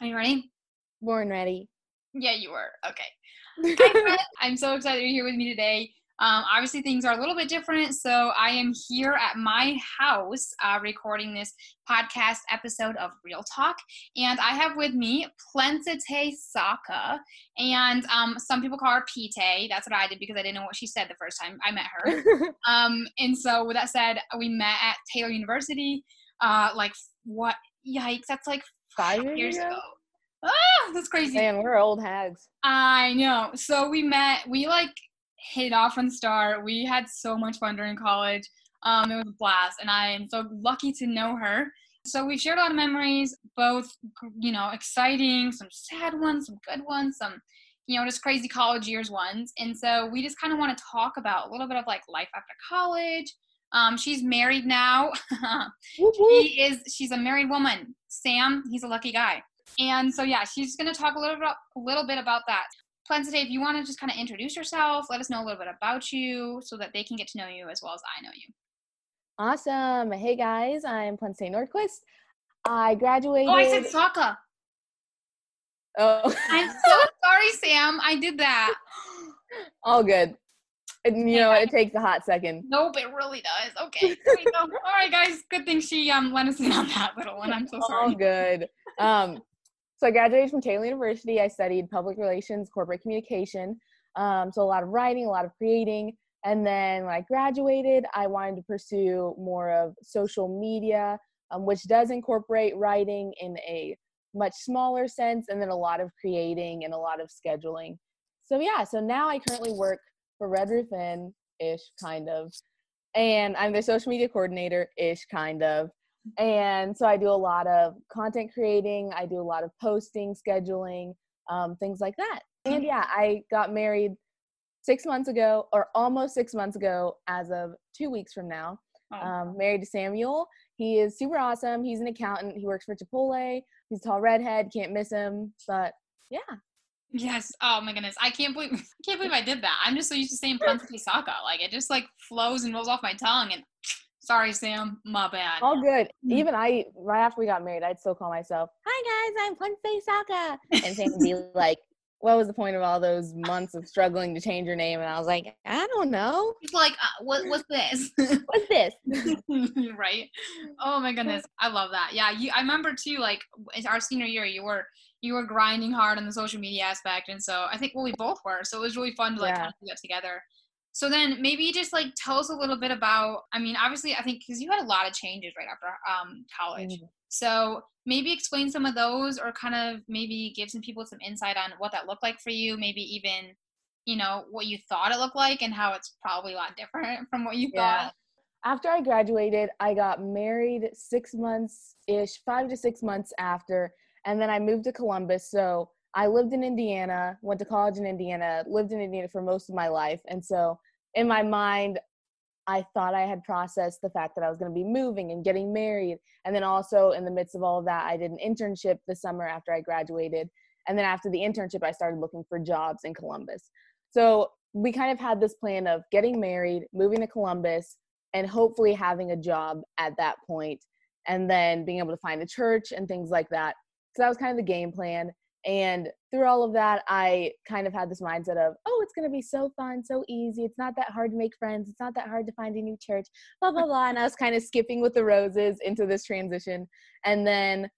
Are you ready? Born ready. Yeah, you were. Okay. Hi. I'm so excited you're here with me today. Um, obviously, things are a little bit different. So, I am here at my house uh, recording this podcast episode of Real Talk. And I have with me Plenseh-Tay Saka. And um, some people call her Pite. That's what I did because I didn't know what she said the first time I met her. um, and so, with that said, we met at Taylor University. Uh, like, what? Yikes, that's like Five years years ago. ago. Ah, that's crazy. Man, we're old hags. I know. So we met. We like hit off from the start. We had so much fun during college. Um, it was a blast, and I am so lucky to know her. So we shared a lot of memories, both you know, exciting, some sad ones, some good ones, some you know, just crazy college years ones. And so we just kind of want to talk about a little bit of like life after college. Um, she's married now. She is. She's a married woman. Sam, he's a lucky guy. And so yeah, she's gonna talk a little bit, a little bit about that. Plenseh-Tay, if you want to just kind of introduce yourself, let us know a little bit about you, so that they can get to know you as well as I know you. Awesome. Hey guys, I'm Plenseh-Tay Nordquist. I graduated. Oh, I said Saka. Oh. I'm so sorry, Sam. I did that. All good. And you know? It takes a hot second. Nope, it really does. Okay, there we go. All right, guys. Good thing she um let us in on that little one. I'm so sorry. All good. Um, so I graduated from Taylor University. I studied public relations, corporate communication. Um, so a lot of writing, a lot of creating. And then when I graduated, I wanted to pursue more of social media, um, which does incorporate writing in a much smaller sense, and then a lot of creating and a lot of scheduling. So yeah, so now I currently work for Red Roof Inn ish, kind of, and I'm their social media coordinator ish, kind of. And so I do a lot of content creating, I do a lot of posting, scheduling, um, things like that. And yeah, I got married six months ago, or almost six months ago, as of two weeks from now. Oh. Um, married to Samuel. He is super awesome. He's an accountant. He works for Chipotle. He's a tall redhead. Can't miss him. But yeah, Yes. Oh my goodness. I can't believe I can't believe I did that. I'm just so used to saying Plenseh-Tay Saka. Like it just like flows and rolls off my tongue. And sorry, Sam. My bad. all good. Mm. Even I, right after we got married, I'd still call myself, "Hi guys, I'm Punface Saka," and Sam would be like, "What was the point of all those months of struggling to change your name?" And I was like, "I don't know. It's like, uh, what what's this? What's this?" right. Oh my goodness. I love that. Yeah. You. I remember too. Like our senior year, you were you were grinding hard on the social media aspect, and so I think well we both were. So it was really fun to like Yeah. kind of do that together. So then maybe just like tell us a little bit about. I mean, obviously, I think because you had a lot of changes right after um college. Mm. So maybe explain some of those or kind of maybe give some people some insight on what that looked like for you, maybe even, you know, what you thought it looked like and how it's probably a lot different from what you Yeah. thought. After I graduated, I got married six months ish, five to six months after, and then I moved to Columbus. So I lived in Indiana, went to college in Indiana, lived in Indiana for most of my life. And so in my mind, I thought I had processed the fact that I was going to be moving and getting married. And then also in the midst of all of that, I did an internship the summer after I graduated. And then after the internship, I started looking for jobs in Columbus. So we kind of had this plan of getting married, moving to Columbus, and hopefully having a job at that point, and then being able to find a church and things like that. So that was kind of the game plan. And through all of that, I kind of had this mindset of, oh, it's going to be so fun, so easy. It's not that hard to make friends. It's not that hard to find a new church, blah, blah, blah. And I was kind of skipping with the roses into this transition. And then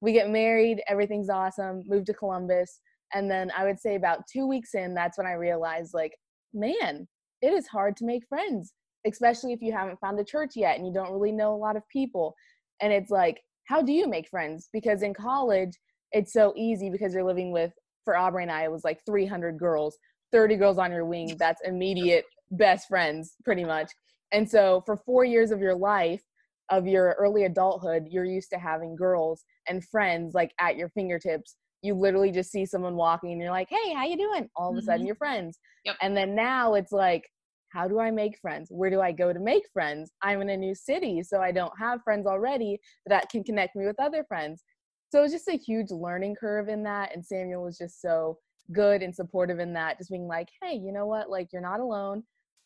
we get married, everything's awesome, moved to Columbus. And then I would say about two weeks in, that's when I realized, like, man, it is hard to make friends, especially if you haven't found a church yet and you don't really know a lot of people. And it's like, how do you make friends? Because in college, it's so easy because you're living with, for Aubrey and I, it was like 300 girls, 30 girls on your wing. That's immediate best friends, pretty much. And so for four years of your life, of your early adulthood, you're used to having girls and friends like at your fingertips. You literally just see someone walking and you're like, hey, how you doing? All of a sudden Mhm. you're friends. Yep. And then now it's like, how do I make friends? Where do I go to make friends? I'm in a new city, so I don't have friends already that can connect me with other friends. So it's just a huge learning curve in that. And Samuel was just so good and supportive in that, just being like, hey, you know what? Like, you're not alone.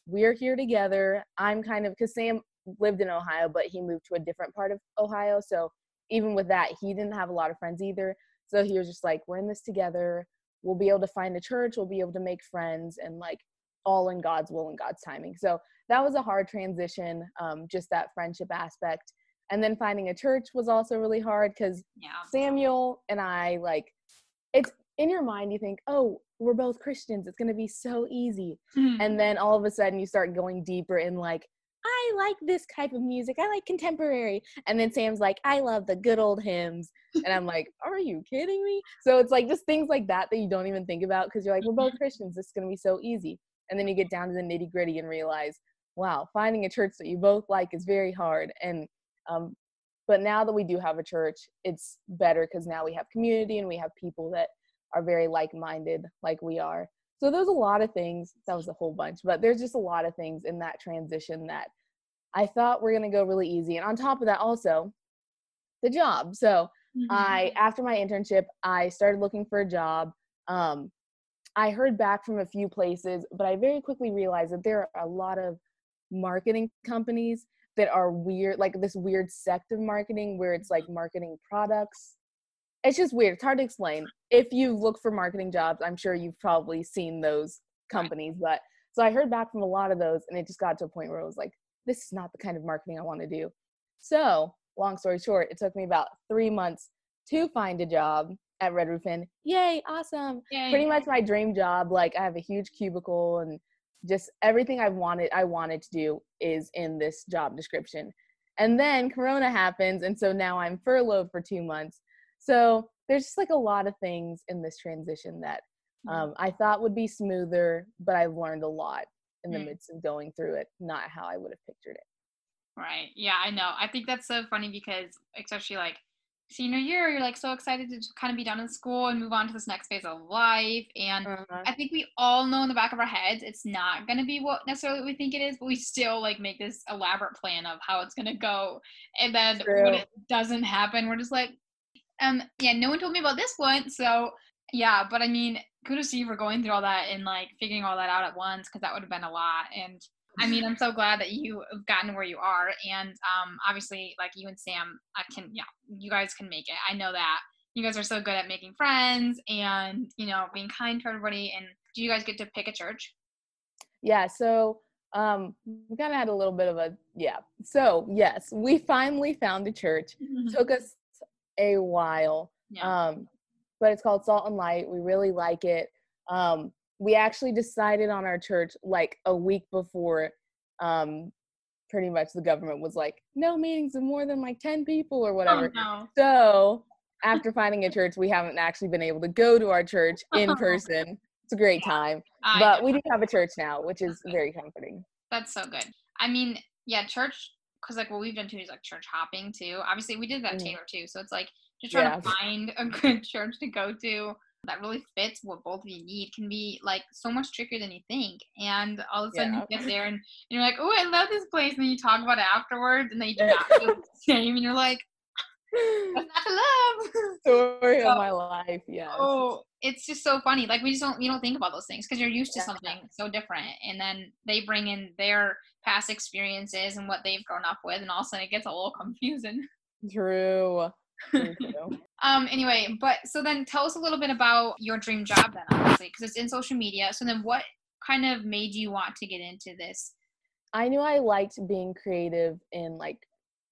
We're here together. I'm kind of, because Sam lived in Ohio, but he moved to a different part of Ohio. So even with that, he didn't have a lot of friends either. So he was just like, we're in this together. We'll be able to find a church. We'll be able to make friends and like all in God's will and God's timing. So that was a hard transition, um, just that friendship aspect. And then finding a church was also really hard because Yeah. Samuel and I like it's in your mind you think, oh, we're both Christians. It's gonna be so easy. And then all of a sudden you start going deeper in like, I like this type of music. I like contemporary. And then Sam's like, I love the good old hymns. And I'm like, are you kidding me? So it's like just things like that that you don't even think about because you're like, we're both Christians. This is gonna be so easy. And then you get down to the nitty gritty and realize, wow, finding a church that you both like is very hard. And um, but now that we do have a church, it's better because now we have community and we have people that are very like-minded, like we are. So there's a lot of things. That was a whole bunch, but there's just a lot of things in that transition that I thought were gonna go really easy. And on top of that, also the job. So Mm-hmm. I after my internship, I started looking for a job. Um, I heard back from a few places, but I very quickly realized that there are a lot of marketing companies that are weird, like this weird sect of marketing where it's like mm-hmm. marketing products. It's just weird. It's hard to explain. If you look for marketing jobs, I'm sure you've probably seen those companies. But so I heard back from a lot of those, and it just got to a point where I was like, this is not the kind of marketing I want to do. So, long story short, it took me about three months to find a job at Red Roof Inn. Yay, awesome. Yay. Pretty much my dream job. Like I have a huge cubicle and just everything I've wanted I wanted to do is in this job description. And then Corona happens, and so now I'm furloughed for two months. So there's just like a lot of things in this transition that Mm-hmm. um, I thought would be smoother, but I've learned a lot in the Mm. midst of going through it, not how I would have pictured it. Right. Yeah, I know. I think that's so funny because especially like senior year, you're like so excited to kind of be done in school and move on to this next phase of life. And Uh-huh. I think we all know in the back of our heads it's not gonna be what necessarily we think it is, but we still like make this elaborate plan of how it's gonna go. And then when it doesn't happen, we're just like, um, yeah, no one told me about this one. So yeah, but I mean, kudos to you for going through all that and like figuring all that out at once because that would have been a lot. And I mean, I'm so glad that you have gotten where you are. And um, obviously, like you and Sam, I can, yeah, you guys can make it. I know that you guys are so good at making friends and you know being kind to everybody. And do you guys get to pick a church? yeah so um we kind of had a little bit of a yeah so yes we finally found a church took us a while yeah. um but it's called salt and light we really like it um we actually decided on our church like a week before um pretty much the government was like no meetings of more than like 10 people or whatever Oh, no. so after finding a church we haven't actually been able to go to our church in person it's a great time I but know. we do have a church now which is very comforting That's so good. I mean, yeah, church, because like what we've done too is like church hopping too. Obviously, we did that at Mm. Taylor too. So it's like just trying to find a good church to go to that really fits what both of you need can be like so much trickier than you think. And all of a sudden Yeah. you get there and, and you're like, oh, I love this place. And then you talk about it afterwards and then you do not feel the same. And you're like, that's not the love. story So- of my life yes Oh, it's just so funny. Like we just don't you don't think about those things because you're used to Yeah. something so different, and then they bring in their past experiences and what they've grown up with, and all of a sudden it gets a little confusing. true. Um. Anyway, but so then tell us a little bit about your dream job then, obviously, because it's in social media. So then, what kind of made you want to get into this? I knew I liked being creative in like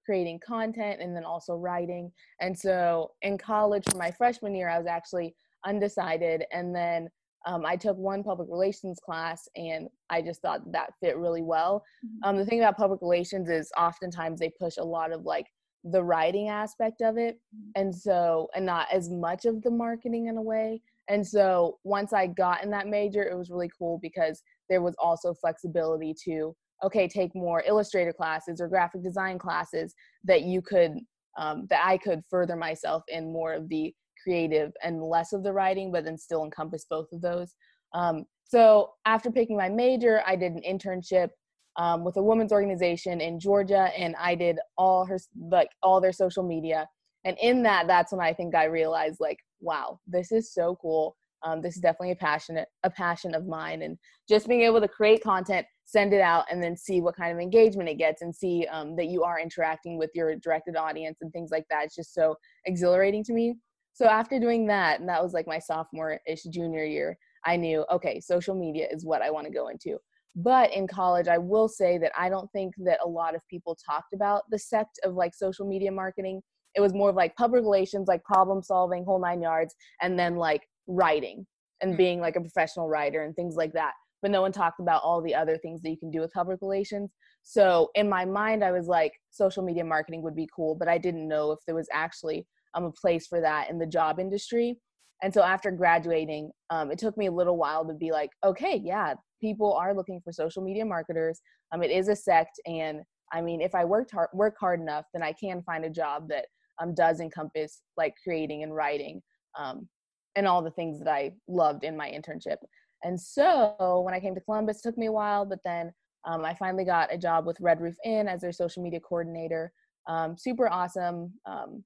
creating content and then also writing. And so in college for my freshman year, I was actually undecided. And then um, I took one public relations class and I just thought that fit really well. Mhm. Um, the thing about public relations is oftentimes they push a lot of like the writing aspect of it. And so, and not as much of the marketing in a way. And so once I got in that major, it was really cool because there was also flexibility to okay take more illustrator classes or graphic design classes that you could um, that i could further myself in more of the creative and less of the writing but then still encompass both of those um, so after picking my major i did an internship um, with a women's organization in georgia and i did all her like all their social media. And in that that's when i think i realized like wow this is so cool. Um, this is definitely a passionate a passion of mine. And just being able to create content send it out and then see what kind of engagement it gets and see um, that you are interacting with your directed audience and things like that it's just so exhilarating to me. So after doing that, and that was like my sophomore ish junior year, I knew, okay, social media is what I want to go into. But in college, I will say that I don't think that a lot of people talked about the sect of like social media marketing. It was more of like public relations, like problem solving, whole nine yards, and then like writing and mm. being like a professional writer and things like that. But no one talked about all the other things that you can do with public relations. So in my mind, I was like, social media marketing would be cool, but I didn't know if there was actually um, a place for that in the job industry. And so after graduating, um, it took me a little while to be like, okay, yeah, people are looking for social media marketers. Um, it is a sect, and I mean, if I worked hard, work hard enough, then I can find a job that um, does encompass like creating and writing um, and all the things that I loved in my internship. And so when I came to Columbus, it took me a while, but then um, I finally got a job with Red Roof Inn as their social media coordinator. Um, super awesome um,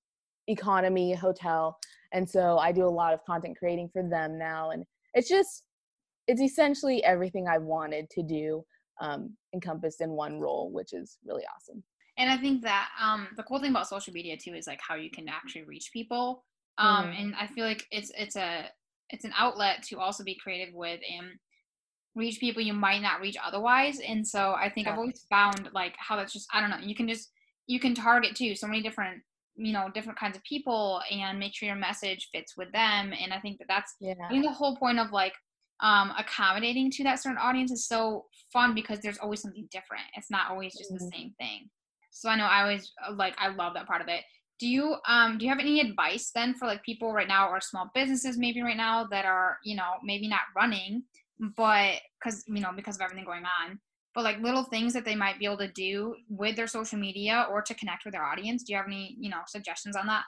economy hotel. And so I do a lot of content creating for them now. And it's just, it's essentially everything I wanted to do um, encompassed in one role, which is really awesome. And I think that um, the cool thing about social media too is like how you can actually reach people. Um, mm-hmm. And I feel like it's it's a it's an outlet to also be creative with and reach people you might not reach otherwise. And so I think yeah. I've always found like how that's just I don't know you can just you can target too so many different you know different kinds of people and make sure your message fits with them and i think that that's yeah. I think the whole point of like um accommodating to that certain audience is so fun because there's always something different it's not always just mm-hmm. the same thing so i know i always like i love that part of it do you um do you have any advice then for like people right now or small businesses maybe right now that are you know maybe not running but because you know because of everything going on but like little things that they might be able to do with their social media or to connect with their audience. Do you have any, you know, suggestions on that?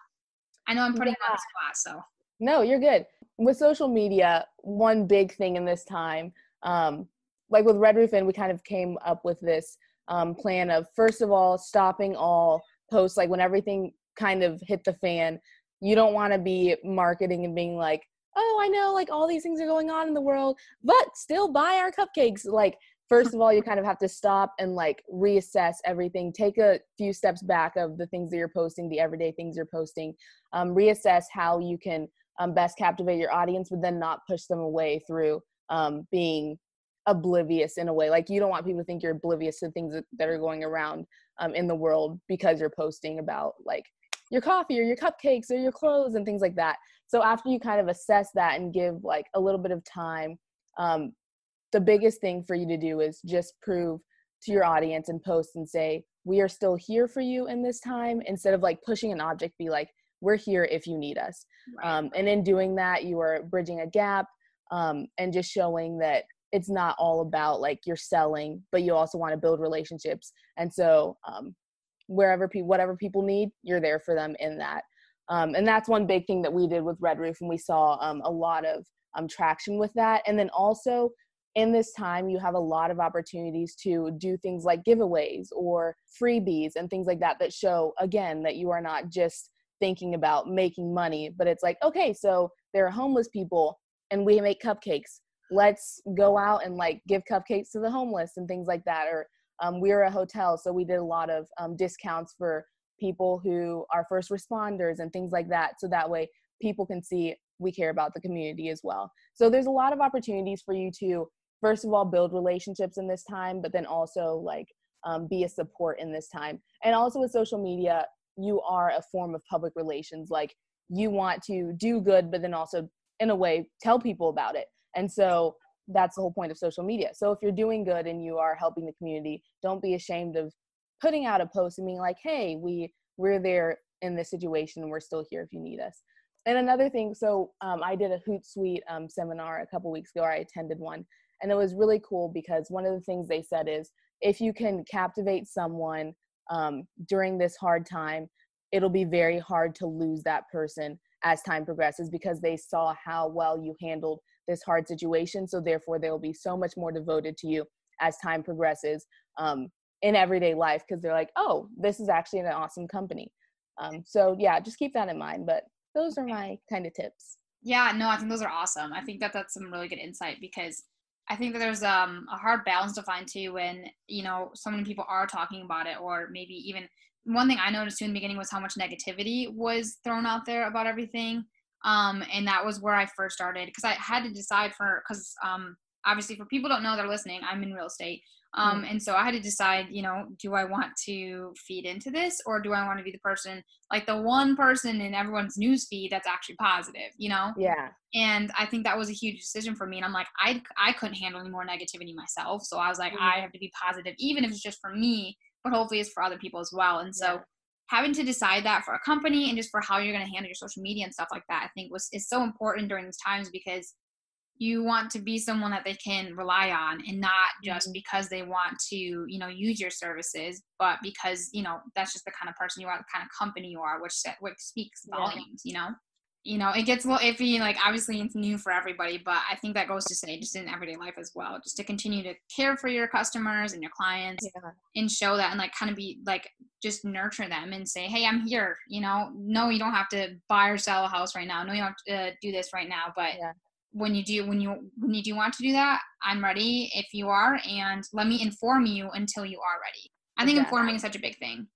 I know I'm putting yeah. on the spot, so. No, you're good. With social media, one big thing in this time, um, like with Red Roof Inn, we kind of came up with this um, plan of first of all stopping all posts. Like when everything kind of hit the fan, you don't want to be marketing and being like, oh, I know, like all these things are going on in the world, but still buy our cupcakes. Like first of all you kind of have to stop and like reassess everything take a few steps back of the things that you're posting the everyday things you're posting um, reassess how you can um, best captivate your audience but then not push them away through um, being oblivious in a way. Like you don't want people to think you're oblivious to things that are going around um, in the world because you're posting about like your coffee or your cupcakes or your clothes and things like that. So after you kind of assess that and give like a little bit of time um, the biggest thing for you to do is just prove to your audience and post and say we are still here for you in this time instead of like pushing an object be like we're here if you need us. Right. um, and in doing that you are bridging a gap um, and just showing that it's not all about like you're selling but you also want to build relationships. And so um, wherever people whatever people need you're there for them in that. Um, and that's one big thing that we did with red roof Inn we saw um, a lot of um, traction with that. And then also in this time you have a lot of opportunities to do things like giveaways or freebies and things like that that show again that you are not just thinking about making money but it's like okay so there are homeless people and we make cupcakes. Let's go out and like give cupcakes to the homeless and things like that or um, we're a hotel so we did a lot of um, discounts for people who are first responders and things like that so that way people can see we care about the community as well. So there's a lot of opportunities for you to first of all build relationships in this time but then also like um, be a support in this time. And also with social media you are a form of public relations like you want to do good but then also in a way tell people about it. And so that's the whole point of social media. So if you're doing good and you are helping the community don't be ashamed of putting out a post and being like hey we we're there in this situation. And we're still here if you need us. And another thing so um, i did a hootsuite um, seminar a couple weeks ago. I attended one and it was really cool because one of the things they said is if you can captivate someone um, during this hard time it'll be very hard to lose that person as time progresses because they saw how well you handled this hard situation so therefore they will be so much more devoted to you as time progresses um, in everyday life because they're like oh this is actually an awesome company. Um, so yeah just keep that in mind but those are my kind of tips. Yeah no i think those are awesome. I think that that's some really good insight because I think that there's um, a hard balance to find too when you know so many people are talking about it, or maybe even one thing I noticed too in the beginning was how much negativity was thrown out there about everything. Um, and that was where I first started because I had to decide for because um, obviously for people who don't know they're listening, I'm in real estate. Um, mm. and so I had to decide, you know, do I want to feed into this or do I want to be the person, like the one person in everyone's news feed that's actually positive, you know? Yeah. And I think that was a huge decision for me. And I'm like, I, I couldn't handle any more negativity myself. So I was like, mm. I have to be positive, even if it's just for me, but hopefully it's for other people as well. And so yeah. having to decide that for a company and just for how you're going to handle your social media and stuff like that, I think was is so important during these times because you want to be someone that they can rely on and not just mm-hmm. because they want to you know use your services but because you know that's just the kind of person you are the kind of company you are which which speaks volumes yeah. you know you know it gets a little iffy like obviously it's new for everybody but i think that goes to say just in everyday life as well just to continue to care for your customers and your clients yeah. and show that and like kind of be like just nurture them and say hey i'm here you know no you don't have to buy or sell a house right now no you don't have to uh, do this right now but yeah when you do when you when you do want to do that i'm ready if you are and let me inform you until you are ready. I think yeah. informing is such a big thing.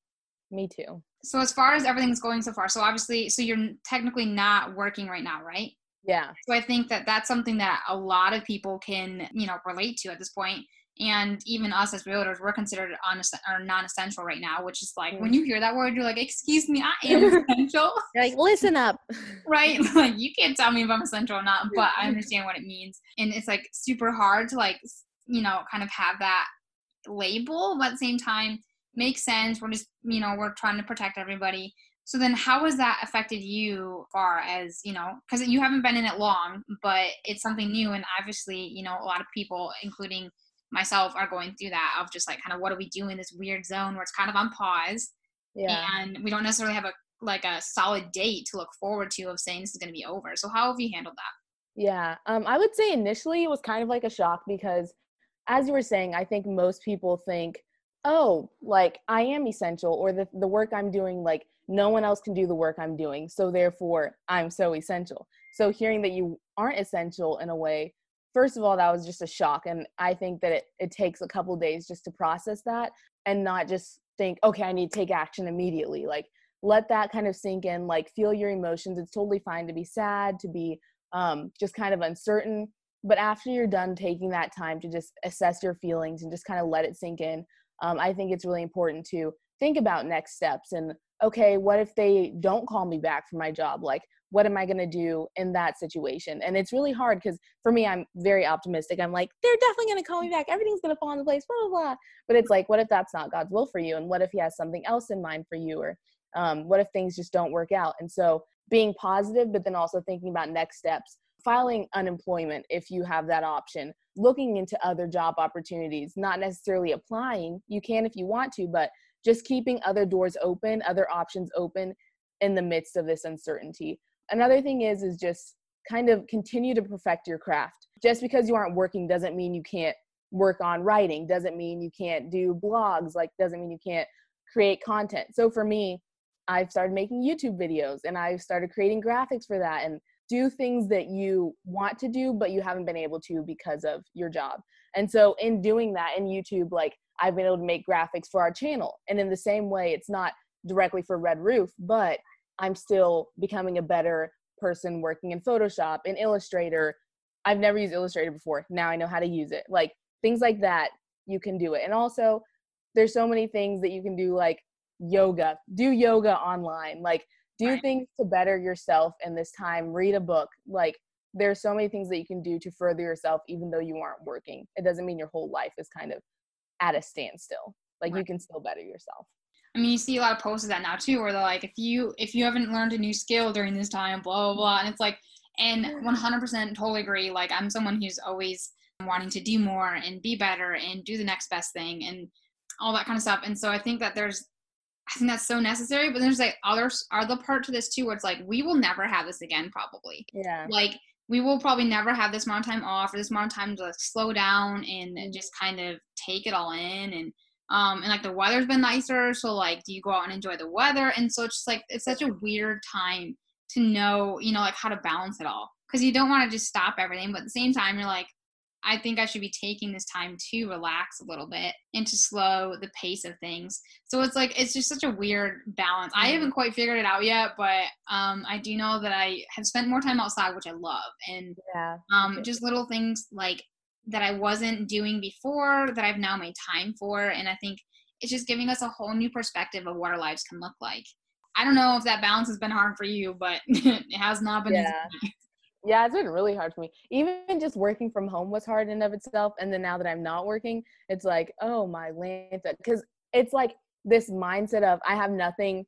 Me too. So as far as everything's going so far so obviously so you're technically not working right now right? Yeah. So i think that that's something that a lot of people can you know relate to at this point and even us as realtors we're considered or non-essential right now which is like mm. when you hear that word you're like excuse me i am essential. You're like listen up. Right? Like you can't tell me if i'm essential or not but i understand what it means. And it's like super hard to like you know kind of have that label but at the same time makes sense. We're just you know we're trying to protect everybody. So then how has that affected you far as you know because you haven't been in it long but it's something new. And obviously you know a lot of people including myself are going through that of just like kind of what do we do in this weird zone where it's kind of on pause yeah. and we don't necessarily have a like a solid date to look forward to of saying this is going to be over. So how have you handled that? Yeah um, i would say initially it was kind of like a shock because as you were saying i think most people think oh like i am essential or the, the work i'm doing like no one else can do the work i'm doing so therefore i'm so essential. So hearing that you aren't essential in a way first of all that was just a shock and i think that it, it takes a couple days just to process that and not just think okay i need to take action immediately. Like let that kind of sink in like feel your emotions. It's totally fine to be sad to be um, just kind of uncertain but after you're done taking that time to just assess your feelings and just kind of let it sink in um, i think it's really important to think about next steps and okay what if they don't call me back for my job? Like what am I going to do in that situation? And it's really hard because for me, I'm very optimistic. I'm like, they're definitely going to call me back. Everything's going to fall into place, blah, blah, blah. But it's like, what if that's not God's will for you? And what if He has something else in mind for you? Or um, what if things just don't work out? And so being positive, but then also thinking about next steps, filing unemployment if you have that option, looking into other job opportunities, not necessarily applying. You can if you want to, but just keeping other doors open, other options open in the midst of this uncertainty another thing is is just kind of continue to perfect your craft. Just because you aren't working doesn't mean you can't work on writing doesn't mean you can't do blogs like doesn't mean you can't create content. So for me i've started making youtube videos and i've started creating graphics for that and do things that you want to do but you haven't been able to because of your job. And so in doing that in youtube like i've been able to make graphics for our channel. And in the same way it's not directly for red roof but I'm still becoming a better person working in Photoshop, in Illustrator. I've never used Illustrator before. Now I know how to use it. Like things like that, you can do it. And also, there's so many things that you can do, like yoga. Do yoga online. Like do right. things to better yourself in this time. Read a book. Like there's so many things that you can do to further yourself, even though you aren't working. It doesn't mean your whole life is kind of at a standstill. Like right. you can still better yourself. I mean, you see a lot of posts of that now too, where they're like, if you if you haven't learned a new skill during this time, blah blah blah, and it's like, and 100% totally agree. Like, I'm someone who's always wanting to do more and be better and do the next best thing and all that kind of stuff. And so I think that there's, I think that's so necessary. But there's like others are the part to this too, where it's like we will never have this again, probably. Yeah. Like we will probably never have this amount of time off or this amount of time to like slow down and, and just kind of take it all in and um, and like the weather's been nicer so like do you go out and enjoy the weather and so it's just like it's such a weird time to know you know like how to balance it all because you don't want to just stop everything but at the same time you're like I think I should be taking this time to relax a little bit and to slow the pace of things. So it's like it's just such a weird balance. I haven't quite figured it out yet, but um, I do know that I have spent more time outside, which I love, and Yeah. um, just little things like that I wasn't doing before that I've now made time for, and I think it's just giving us a whole new perspective of what our lives can look like. I don't know if that balance has been hard for you, but it has not been. Yeah. easy. Yeah, it's been really hard for me. Even just working from home was hard in and of itself. And then now that I'm not working, it's like, oh my Lanta. Because it's like this mindset of I have nothing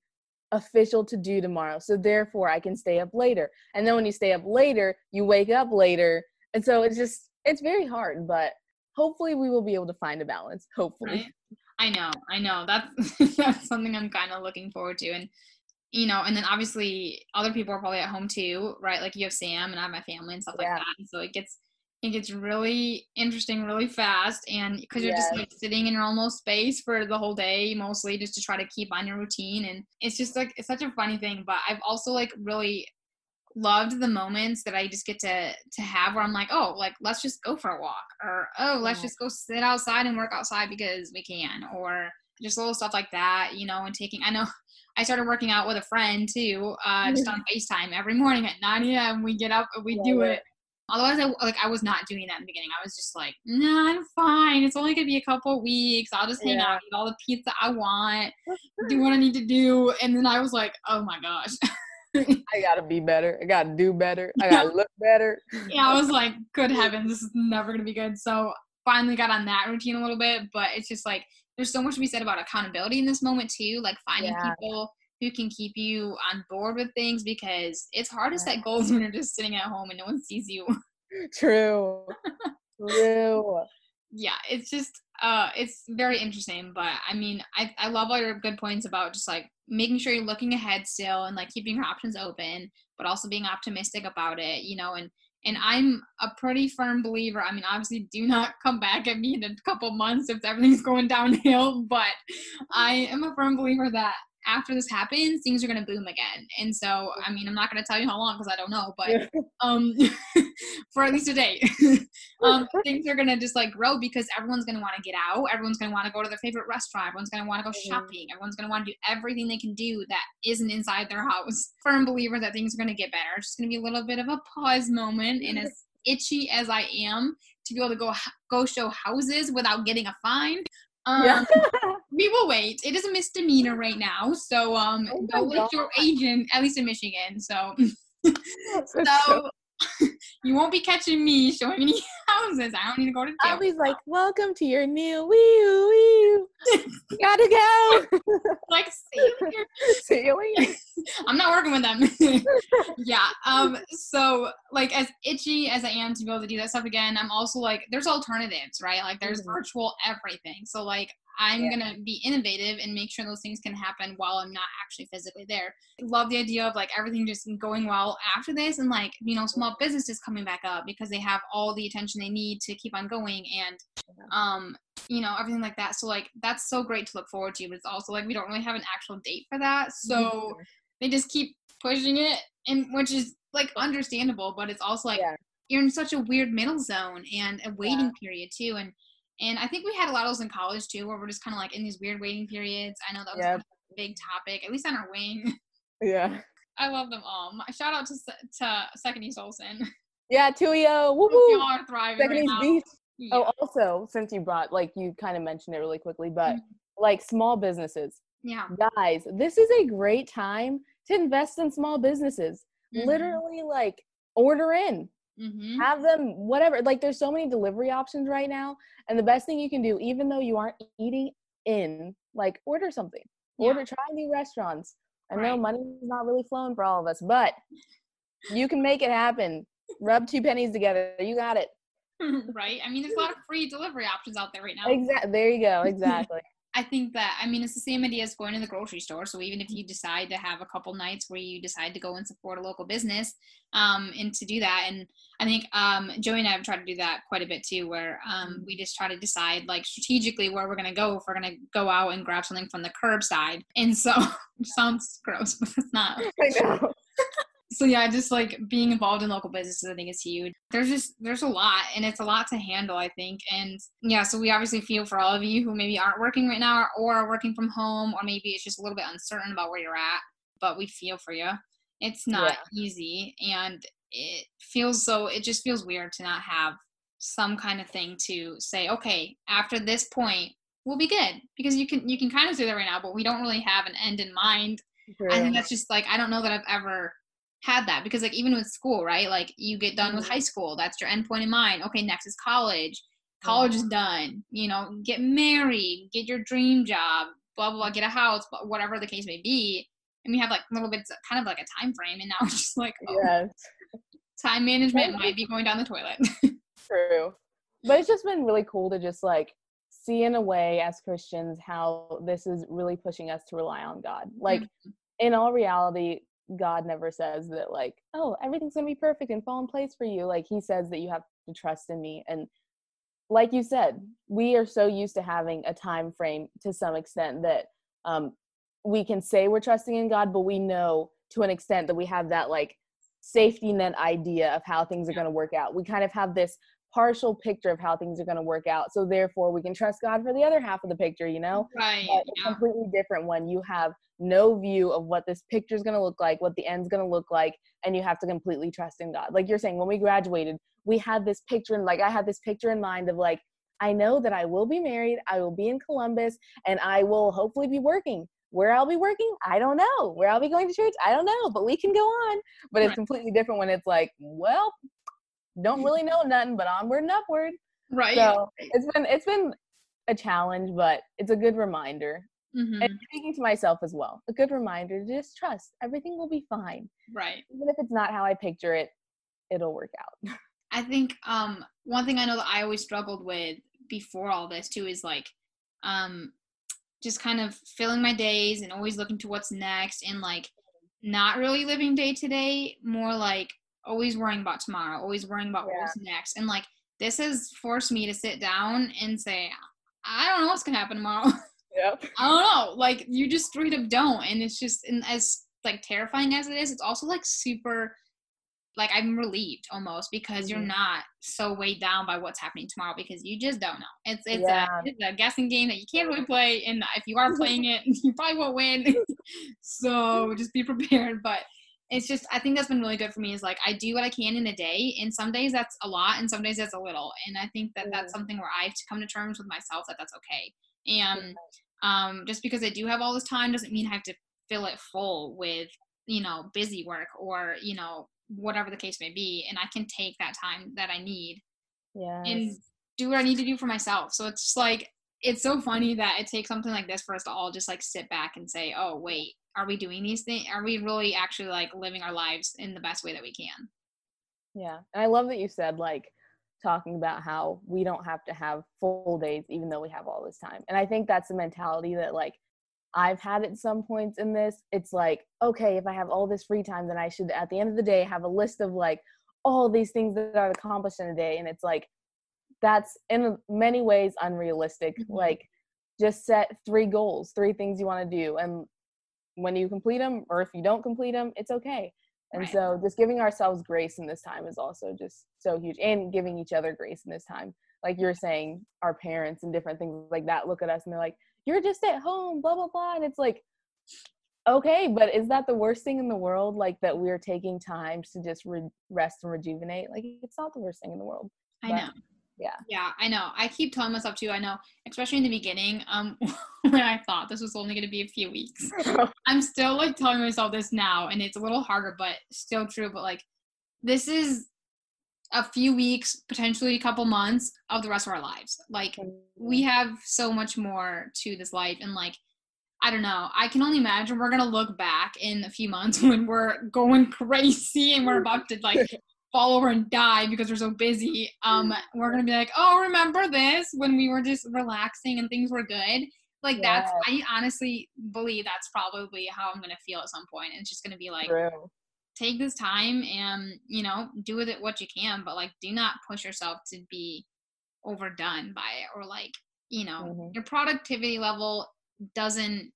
official to do tomorrow. So therefore I can stay up later. And then when you stay up later, you wake up later. And so it's just it's very hard, but hopefully we will be able to find a balance. Hopefully. Right? I know, I know. That's that's something I'm kind of looking forward to, and you know, and then obviously other people are probably at home too, right? Like you have Sam and I have my family and stuff like that, and so it gets it gets really interesting really fast, and because you're just like sitting in your own little space for the whole day, mostly just to try to keep on your routine, and it's just like it's such a funny thing. But I've also like really loved the moments that I just get to to have where I'm like, oh, like let's just go for a walk, or oh, let's Yeah. just go sit outside and work outside because we can, or just little stuff like that, you know, and taking. I know I started working out with a friend too, uh, just on Facetime every morning at 9 a.m. We get up, and we do Love it. Otherwise, I like I was not doing that in the beginning. I was just like, nah, I'm fine. It's only gonna be a couple weeks. I'll just hang Yeah. out, eat all the pizza I want, do what I need to do, and then I was like, oh my gosh. I gotta be better. I gotta do better. I gotta look better. yeah, I was like, good heavens, this is never gonna be good. So finally got on that routine a little bit, but it's just like there's so much to be said about accountability in this moment too, like finding Yeah. people who can keep you on board with things because it's hard to set goals when you're just sitting at home and no one sees you. True. True. yeah, it's just uh it's very interesting, but I mean, I I love all your good points about just like making sure you're looking ahead still and like keeping your options open, but also being optimistic about it, you know, and and I'm a pretty firm believer. I mean, obviously, do not come back at me in a couple months if everything's going downhill, but I am a firm believer that after this happens, things are going to boom again. And so, I mean, I'm not going to tell you how long because I don't know, but um, for at least a day, um, things are going to just like grow because everyone's going to want to get out. Everyone's going to want to go to their favorite restaurant. Everyone's going to want to go Mhm. shopping. Everyone's going to want to do everything they can do that isn't inside their house. Firm believer that things are going to get better. It's just going to be a little bit of a pause moment. And as itchy as I am to be able to go go show houses without getting a fine. Um, Yeah. We will wait. It is a misdemeanor right now, so um, Oh go with your agent, at least in Michigan. So, so you won't be catching me showing any houses. I don't need to go to jail. Abby's like, welcome to your new wee wee. Gotta go. like, see you later. See you later. I'm not working with them. yeah. Um. So, like, as itchy as I am to be able to do that stuff again, I'm also like, there's alternatives, right? Like, there's Mhm. virtual everything. So, like, I'm Yeah. gonna be innovative and make sure those things can happen while I'm not actually physically there. Love the idea of like everything just going well after this, and like you know, small businesses coming back up because they have all the attention they need to keep on going, and um, you know, everything like that. So like, that's so great to look forward to. But it's also like we don't really have an actual date for that, so they just keep pushing it and which is like understandable but it's also like Yeah. you're in such a weird middle zone and a waiting period too and and i think we had a lot of those in college too where we're just kind of like in these weird waiting periods i know that was Yep. kind of a big topic at least on our wing Yeah. i love them all My- shout out to to second east olson Yeah, Tuyo. Woo y'all are thriving Second right East now. Yeah. Oh, also, since you brought, like, you kind of mentioned it really quickly, but Mhm. like small businesses, yeah guys, this is a great time to invest in small businesses. Mhm. Literally, like, order in, hmm have them, whatever. Like, there's so many delivery options right now. And the best thing you can do, even though you aren't eating in, like, order something. Yeah. Order, try new restaurants. I know Right. money's not really flowing for all of us, but you can make it happen. Rub two pennies together. You got it. right i mean there's a lot of free delivery options out there right now Exactly. There you go. Exactly. I think that I mean it's the same idea as going to the grocery store. So even if you decide to have a couple nights where you decide to go and support a local business, um, and to do that, and I think um, Joey and I have tried to do that quite a bit too, where um, we just try to decide like strategically where we're gonna go if we're gonna go out and grab something from the curbside. And so, sounds gross, but it's not. I know. So yeah, just like being involved in local businesses, I think is huge. There's just there's a lot, and it's a lot to handle, I think. And yeah, so we obviously feel for all of you who maybe aren't working right now or are working from home, or maybe it's just a little bit uncertain about where you're at. But we feel for you. It's not yeah. easy, and it feels so. It just feels weird to not have some kind of thing to say. Okay, after this point, we'll be good because you can you can kind of say that right now, but we don't really have an end in mind. True. I think that's just like I don't know that I've ever had that because like even with school, right? Like you get done with mm-hmm. high school, that's your end point in mind. Okay, next is college. College is done. You know, get married, get your dream job, blah blah blah, get a house, whatever the case may be. And we have like little bits, kind of like a time frame, and now it's just like, oh, yes. time management might be going down the toilet. True, but it's just been really cool to just like see in a way as Christians how this is really pushing us to rely on God. Like mm-hmm. in all reality, God never says that like, oh, everything's gonna be perfect and fall in place for you. Like he says that you have to trust in me. And like you said, we are so used to having a time frame to some extent that um, we can say we're trusting in God, but we know to an extent that we have that like safety net idea of how things are going to work out. We kind of have this partial picture of how things are going to work out. So therefore, we can trust God for the other half of the picture, you know? Right. Yeah. completely different when you have no view of what this picture is going to look like, what the end's going to look like, and you have to completely trust in God. Like you're saying, when we graduated, we had this picture, and like I had this picture in mind of like, I know that I will be married, I will be in Columbus, and I will hopefully be working. Where I'll be working, I don't know. Where I'll be going to church, I don't know, but we can go on. But it's completely different when it's like, well, don't really know nothing but onward and upward. Right. So it's been it's been a challenge, but it's a good reminder. Mm-hmm. And speaking to myself as well, a good reminder to just trust everything will be fine. Right. Even if it's not how I picture it, it'll work out. I think um one thing I know that I always struggled with before all this too is like um just kind of filling my days and always looking to what's next and like not really living day to day, more like always worrying about tomorrow, always worrying about yeah. what's next. And like this has forced me to sit down and say, I don't know what's gonna happen tomorrow. Yep. I don't know. Like you just straight up don't. And it's just and as like terrifying as it is, it's also like super like I'm relieved almost because you're mm-hmm. not so weighed down by what's happening tomorrow because you just don't know. It's it's, yeah. a, it's a guessing game that you can't really play, and if you are playing it, you probably won't win. so just be prepared. But it's just I think that's been really good for me is like I do what I can in a day and some days that's a lot and some days that's a little and I think that that's something where I have to come to terms with myself that that's okay. And um, just because I do have all this time doesn't mean I have to fill it full with you know busy work or you know whatever the case may be and I can take that time that I need yeah and do what I need to do for myself. So it's like it's so funny that it takes something like this for us to all just like sit back and say oh wait are we doing these things are we really actually like living our lives in the best way that we can? Yeah and i love that you said like talking about how we don't have to have full days even though we have all this time and i think that's a mentality that like i've had at some points in this. It's like okay if i have all this free time then i should at the end of the day have a list of like all these things that are accomplished in a day and it's like that's in many ways unrealistic mm-hmm. like just set three goals three things you want to do and when you complete them or if you don't complete them it's okay. And right. so just giving ourselves grace in this time is also just so huge and giving each other grace in this time. Like you're saying our parents and different things like that look at us and they're like you're just at home blah blah blah and it's like okay but is that the worst thing in the world? Like that we're taking time to just re- rest and rejuvenate? Like it's not the worst thing in the world i know yeah yeah i know i keep telling myself too i know especially in the beginning um when i thought this was only going to be a few weeks i'm still like telling myself this now and it's a little harder but still true but like this is a few weeks potentially a couple months of the rest of our lives like we mm-hmm. have so much more to this life and like I don't know. I can only imagine we're gonna look back in a few months when we're going crazy and we're about to like fall over and die because we're so busy, um, we're gonna be like, oh, remember this when we were just relaxing and things were good. Like yeah. that's I honestly believe that's probably how I'm gonna feel at some point. It's just gonna be like True. take this time and you know do with it what you can, but like do not push yourself to be overdone by it or like you know mm-hmm. your productivity level doesn't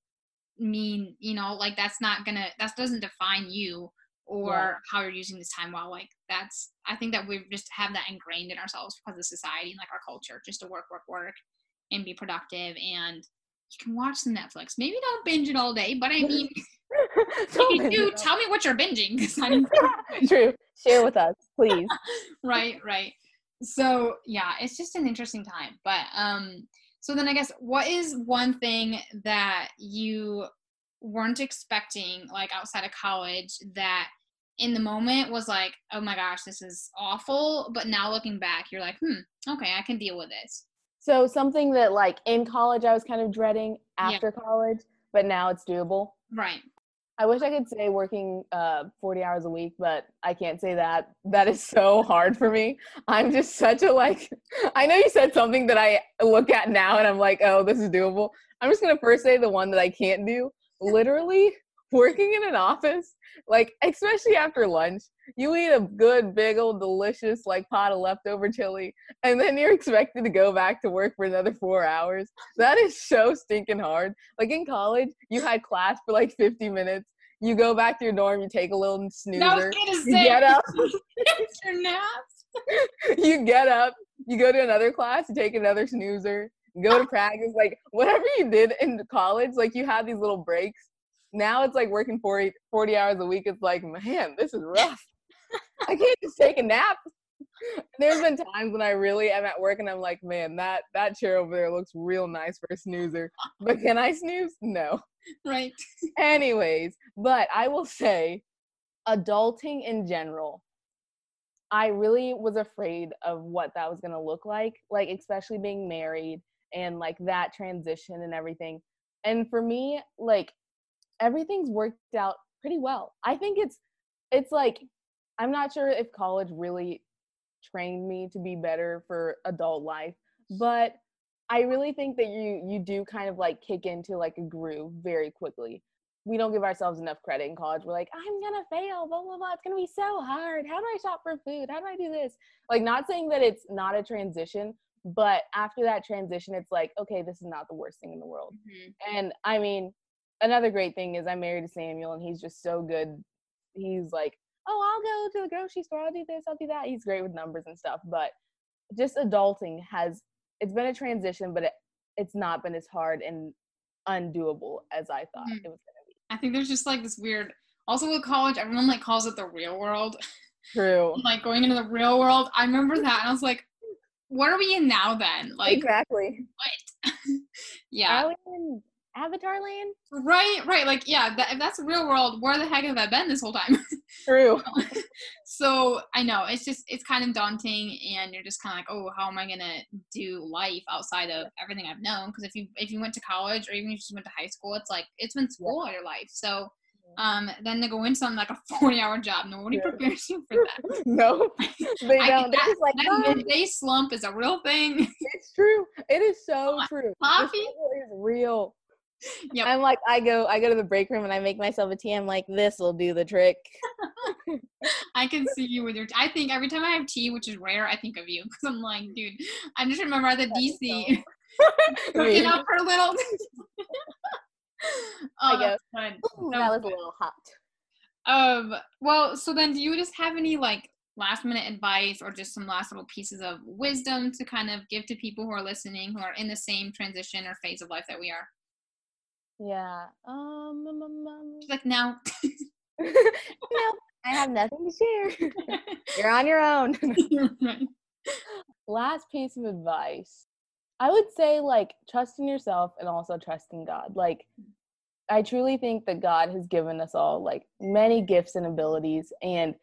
mean you know like that's not gonna that doesn't define you or Yeah. how you're using this time well. Like that's I think that we just have that ingrained in ourselves because of society and like our culture, just to work, work, work and be productive and you can watch some Netflix. Maybe don't binge it all day, but I mean, you Don't do, tell me what you're binging. 'cause I need all. True. Share with us, please. right right so yeah it's just an interesting time but um so then i guess what is one thing that you weren't expecting like outside of college that in the moment was like oh my gosh this is awful but now looking back you're like hmm okay i can deal with this So something that like in college I was kind of dreading Yeah. after college, but now it's doable. right I wish I could say working uh 40 hours a week, but I can't say that. That is so hard for me. I'm just such a like I know you said something that I look at now and I'm like, "Oh, this is doable." I'm just going to first say the one that I can't do. Literally working in an office, like especially after lunch, you eat a good big old delicious like pot of leftover chili and then you're expected to go back to work for another 4 hours. That is so stinking hard. Like in college, you had class for like 50 minutes. You go back to your dorm, you take a little snoozer. You say get up, your naps you get up, you go to another class, you take another snoozer, go to practice, like whatever you did in college, like you had these little breaks. Now it's like working 40, 40 hours a week. It's like, man, this is rough. I can't just take a nap. There's been times when I really am at work and I'm like, man, that that chair over there looks real nice for a snoozer. But can I snooze? No. right Anyways, but I will say, adulting in general, I really was afraid of what that was going to look like, like, especially being married and like that transition and everything. And for me, like, everything's worked out pretty well. I think it's, it's like, I'm not sure if college really trained me to be better for adult life, but I really think that you you do kind of like kick into like a groove very quickly. We don't give ourselves enough credit in college. We're like, I'm gonna fail, blah blah blah. It's gonna be so hard. How do I shop for food? How do I do this? Like, not saying that it's not a transition, but after that transition, it's like, okay, this is not the worst thing in the world. Mhm. And I mean, another great thing is I'm married to Samuel, and he's just so good. He's like, oh, I'll go to the grocery store. I'll do this. I'll do that. He's great with numbers and stuff. But just adulting has it's been a transition, but it, it's not been as hard and undoable as I thought Mhm. it was gonna be. i think there's just like this weird also with college everyone like calls it the real world True. like going into the real world. I remember that, and I was like, "What are we in now then?" Like, exactly. what? yeah, Are we in Avatar Land? right, right. Like, yeah, that, if that's the real world, where the heck have I been this whole time? True. so I know it's just it's kind of daunting, and you're just kind of like, "Oh, how am I gonna do life outside of everything I've known?" Because if you if you went to college or even if you just went to high school, it's like it's been school all your life. So um, then to go into something like a 40 hour job, nobody Yeah. prepares you for that. no, they I don't. think like, That "Ah, midday slump is a real thing. it's true. It is so true. Coffee? is real. Yep. I'm like, I go, I go to the break room and I make myself a tea. I'm like, this will do the trick. I can see you with your. I think every time I have tea, which is rare, I think of you because I'm like, dude. I just remember the DC cooking up her little. I oh, that's fun. Ooh, That that was was a little hot. Um. Well, so then, do you just have any like last minute advice or just some last little pieces of wisdom to kind of give to people who are listening who are in the same transition or phase of life that we are? Yeah. Um. um, um. Like now. no, I have nothing to share. You're on your own. Last piece of advice. I would say like trust in yourself and also trust in God. Like I truly think that God has given us all like many gifts and abilities and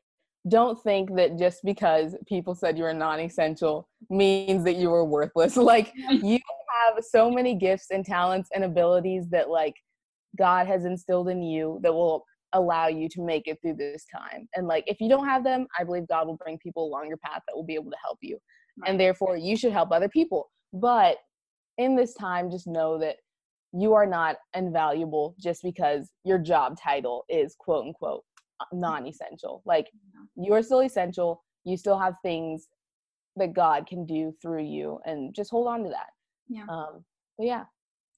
don't think that just because people said you were non-essential means that you were worthless. Like you have so many gifts and talents and abilities that like God has instilled in you that will allow you to make it through this time. And like if you don't have them, I believe God will bring people along your path that will be able to help you. And therefore you should help other people. But in this time just know that you are not invaluable just because your job title is quote unquote uh, non-essential. Like you are still essential. You still have things that God can do through you and just hold on to that. Yeah. Um but yeah.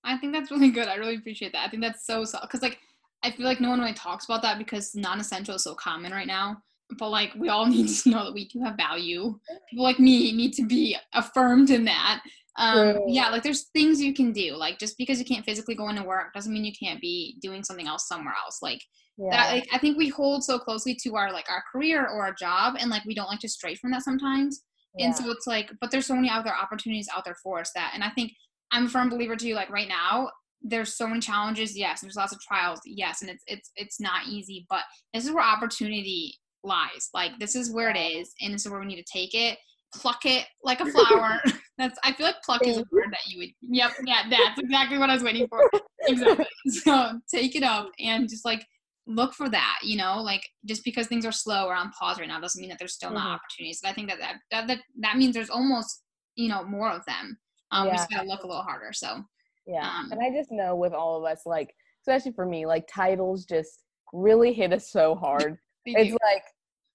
I think that's really good. I really appreciate that. I think that's so so because like I feel like no one really talks about that because non-essential is so common right now. But like we all need to know that we do have value. People like me need to be affirmed in that. Um, yeah, like there's things you can do. Like just because you can't physically go into work doesn't mean you can't be doing something else somewhere else. Like yeah. that like I think we hold so closely to our like our career or our job and like we don't like to stray from that sometimes. Yeah. And so it's like, but there's so many other opportunities out there for us that and I think I'm a firm believer too, like right now, there's so many challenges, yes, there's lots of trials, yes, and it's it's it's not easy, but this is where opportunity lies. Like this is where it is, and this is where we need to take it, pluck it like a flower. that's I feel like pluck is a word that you would. Yep, yeah, that's exactly what I was waiting for. exactly. So take it up and just like look for that. You know, like just because things are slow or on pause right now doesn't mean that there's still mm-hmm. not opportunities. And I think that that, that that that means there's almost you know more of them. Um, yeah. We just gotta look a little harder. So yeah, um, and I just know with all of us, like especially for me, like titles just really hit us so hard. it's do. like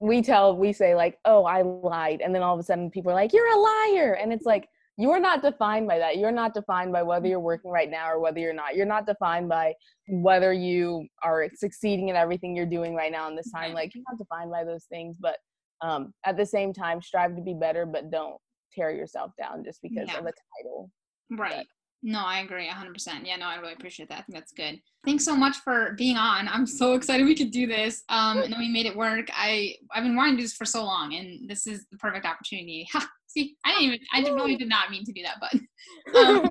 we tell we say like oh i lied and then all of a sudden people are like you're a liar and it's like you're not defined by that. You're not defined by whether you're working right now or whether you're not. You're not defined by whether you are succeeding in everything you're doing right now in this time. Like you're not defined by those things but um, at the same time strive to be better but don't tear yourself down just because yeah. of a title. Right no, I agree 100%. Yeah, no, I really appreciate that. I think that's good. Thanks so much for being on. I'm so excited we could do this. Um, and we made it work. I, I've been wanting to do this for so long, and this is the perfect opportunity. See, I didn't even, I really did not mean to do that, but, um,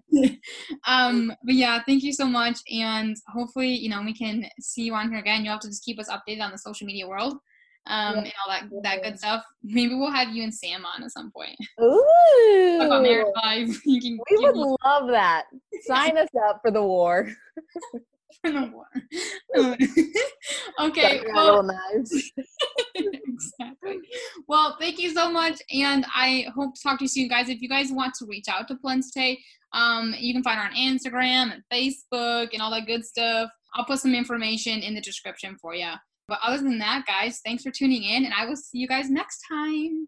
um, but yeah, thank you so much. And hopefully, you know, we can see you on here again. You'll have to just keep us updated on the social media world um, yeah. and all that that good stuff. Maybe we'll have you and Sam on at some point. Ooh, about Married Five. You can. We would me. love that. Sign us up for the war. for the war. okay. Well, exactly. Well, thank you so much, and I hope to talk to you soon, guys. If you guys want to reach out to Plenseh-Tay, um, you can find her on Instagram and Facebook and all that good stuff. I'll put some information in the description for you. But other than that, guys, thanks for tuning in, and I will see you guys next time.